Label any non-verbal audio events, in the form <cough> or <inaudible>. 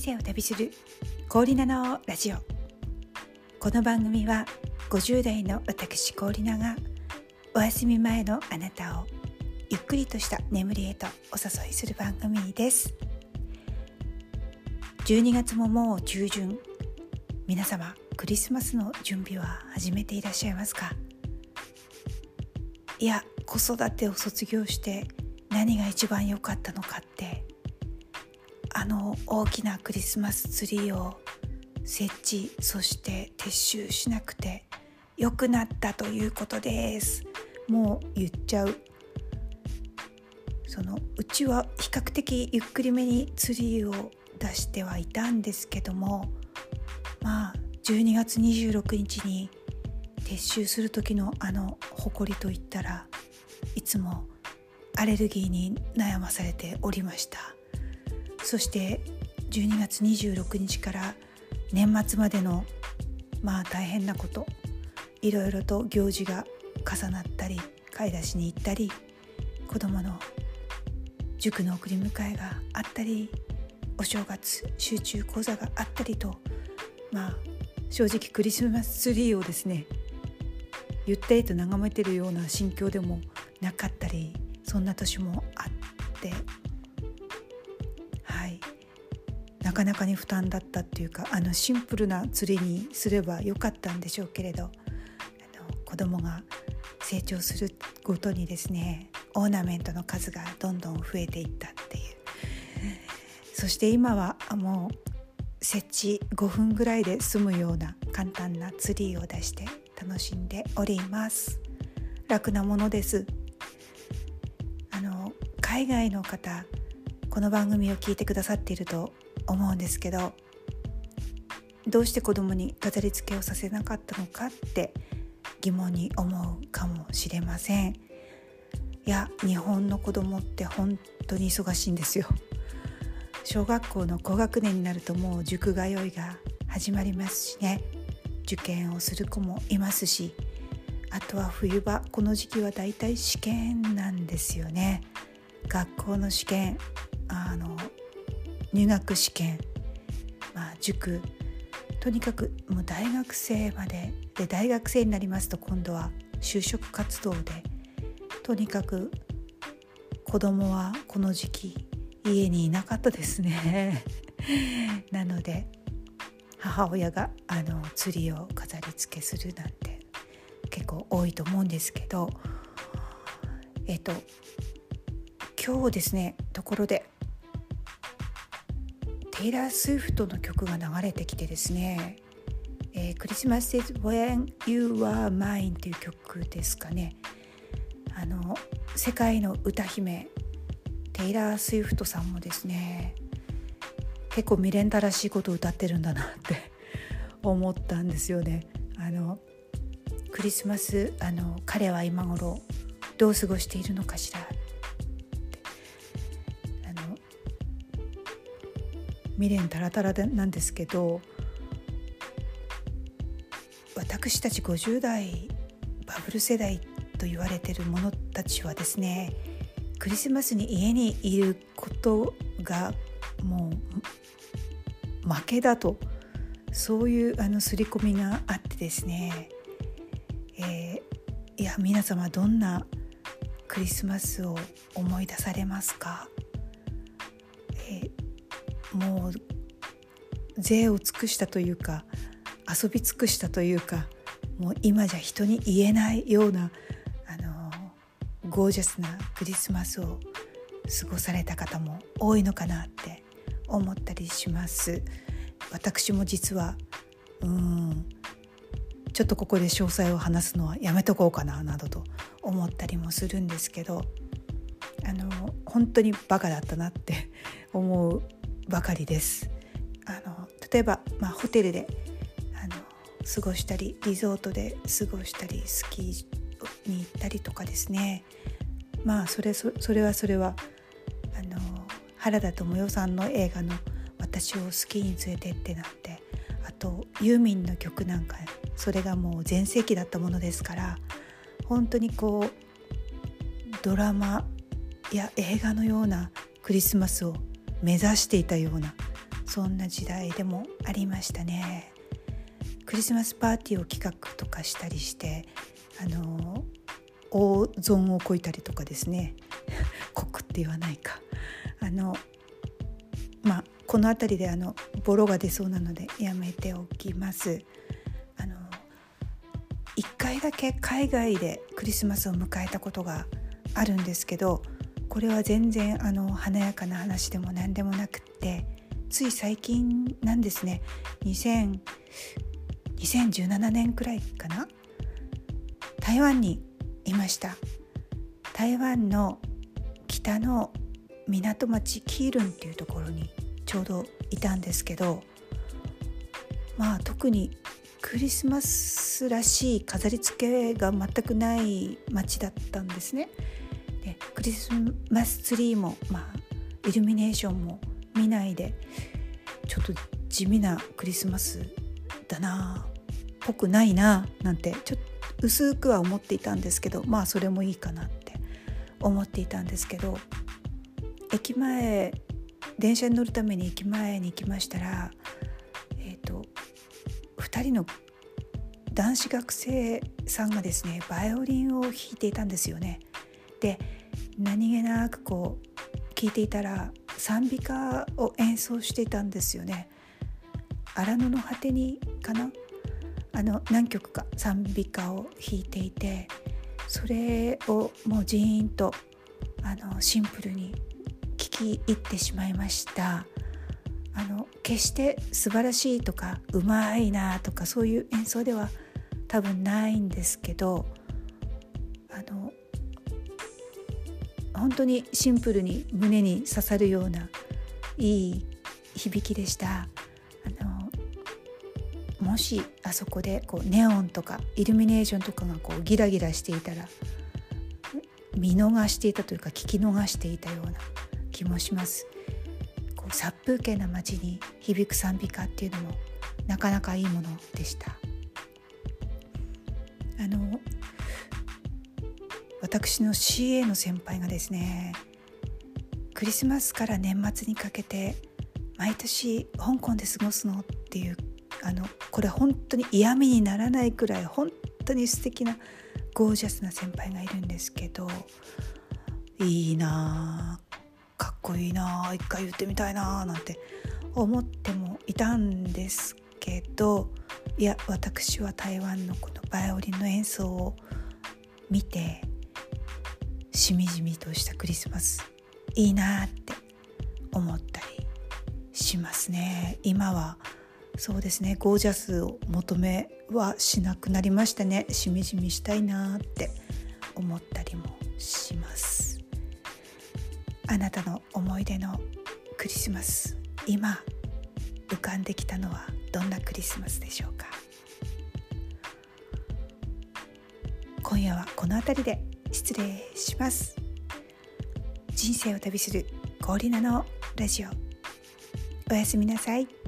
生を旅する氷菜のラジオ。この番組は50代の私氷菜がお休み前のあなたをゆっくりとした眠りへとお誘いする番組です。12月ももう中旬。皆様クリスマスの準備は始めていらっしゃいますか？いや子育てを卒業して何が一番良かったのかってあの大きなクリスマスツリーを設置そして撤収しなくて良くなったということです。もう言っちゃう。そのうちは比較的ゆっくりめにツリーを出してはいたんですけどもまあ12月26日に撤収する時のあの誇りといったらいつもアレルギーに悩まされておりました。そして12月26日から年末までのまあ大変なこといろいろと行事が重なったり買い出しに行ったり子どもの塾の送り迎えがあったりお正月集中講座があったりとまあ正直クリスマスツリーをですねゆったりと眺めてるような心境でもなかったりそんな年もあってなかなかに負担だったっていうかあのシンプルな釣りにすればよかったんでしょうけれどあの子供が成長するごとにですねオーナメントの数がどんどん増えていったっていう。そして今はもう設置5分ぐらいで済むような簡単なツリーを出して楽しんでおります。楽なものです。あの海外の方この番組を聞いてくださっていると思うんですけどどうして子供に飾り付けをさせなかったのかって疑問に思うかもしれません。いや日本の子供って本当に忙しいんですよ。小学校の高学年になるともう塾通いが始まりますしね。受験をする子もいますしあとは冬場この時期はだいたい試験なんですよね。学校の試験あの入学試験、まあ、塾とにかくもう大学生までで大学生になりますと今度は就職活動でとにかく子供はこの時期家にいなかったですね。<laughs> なので母親があのツリーを飾り付けするなんて結構多いと思うんですけどえっと今日ですねところでテイラー・スウィフトの曲が流れてきてですね「えー、クリスマス is When You Are Mine」という曲ですかね。あの世界の歌姫テイラー・スウィフトさんもですね結構未練たらしいことを歌ってるんだなって <laughs> 思ったんですよね。あのクリスマスあの彼は今頃どう過ごしているのかしら。未練たらたらなんですけど私たち50代バブル世代と言われてる者たちはですねクリスマスに家にいることがもう負けだとそういうあの刷り込みがあってですね、えー、いや皆様どんなクリスマスを思い出されますか、もう税を尽くしたというか遊び尽くしたというかもう今じゃ人に言えないようなあのゴージャスなクリスマスを過ごされた方も多いのかなって思ったりします私も実はうんちょっとここで詳細を話すのはやめとこうかななどと思ったりもするんですけどあの本当にバカだったなって思うばかりです。あの例えば、まあ、ホテルであの過ごしたりリゾートで過ごしたりスキーに行ったりとかですね。まあそれそれはそれはあの原田知世さんの映画の「私をスキーに連れてって」なんてあとユーミンの曲なんかそれがもう全盛期だったものですから本当にこうドラマや映画のようなクリスマスを目指していたようなそんな時代でもありましたね。クリスマスパーティーを企画とかしたりしてあの大損をこいたりとかですね。<laughs> こくって言わないか。あのまあこの辺りであのボロが出そうなのでやめておきます。あの1回だけ海外でクリスマスを迎えたことがあるんですけどこれは全然あの華やかな話でも何でもなくってつい最近なんですね。2000 2017年くらいかな？台湾にいました。台湾の北の港町キールンっていうところにちょうどいたんですけどまあ特にクリスマスらしい飾り付けが全くない街だったんですね。でクリスマスツリーも、まあ、イルミネーションも見ないでちょっと地味なクリスマスだなっぽくないななんてちょっと薄くは思っていたんですけどまあそれもいいかなって思っていたんですけど駅前電車に乗るために駅前に行きましたらえっ、ー、と2人の男子学生さんがですねバイオリンを弾いていたんですよね。で何気なくこう聞いていたら賛美歌を演奏していたんですよね。荒野の果てにかな？あの何曲か賛美歌を弾いていてそれをもうジーンとあのシンプルに聴き入ってしまいましたあの決して素晴らしいとかうまいなとかそういう演奏では多分ないんですけどあの本当にシンプルに胸に刺さるようないい響きでしたあの。もしあそこでこうネオンとかイルミネーションとかがこうギラギラしていたら見逃していたというか聞き逃していたような気もします。こう殺風景な街に響く賛美歌っていうのもなかなかいいものでした。あの私の CA の先輩がですねクリスマスから年末にかけて毎年香港で過ごすのっていうあのこれ本当に嫌味にならないくらい本当に素敵なゴージャスな先輩がいるんですけどいいなかっこいいな一回言ってみたいななんて思ってもいたんですけどいや私は台湾のこのバイオリンの演奏を見てしみじみとしたクリスマス。いいなって思ったりしますね。今はそうですね。ゴージャスを求めはしなくなりましたね。しみじみしたいなって思ったりもします。あなたの思い出のクリスマス今浮かんできたのはどんなクリスマスでしょうか？今夜はこの辺りで失礼します。人生を旅するゴーリナのラジオ。おやすみなさい。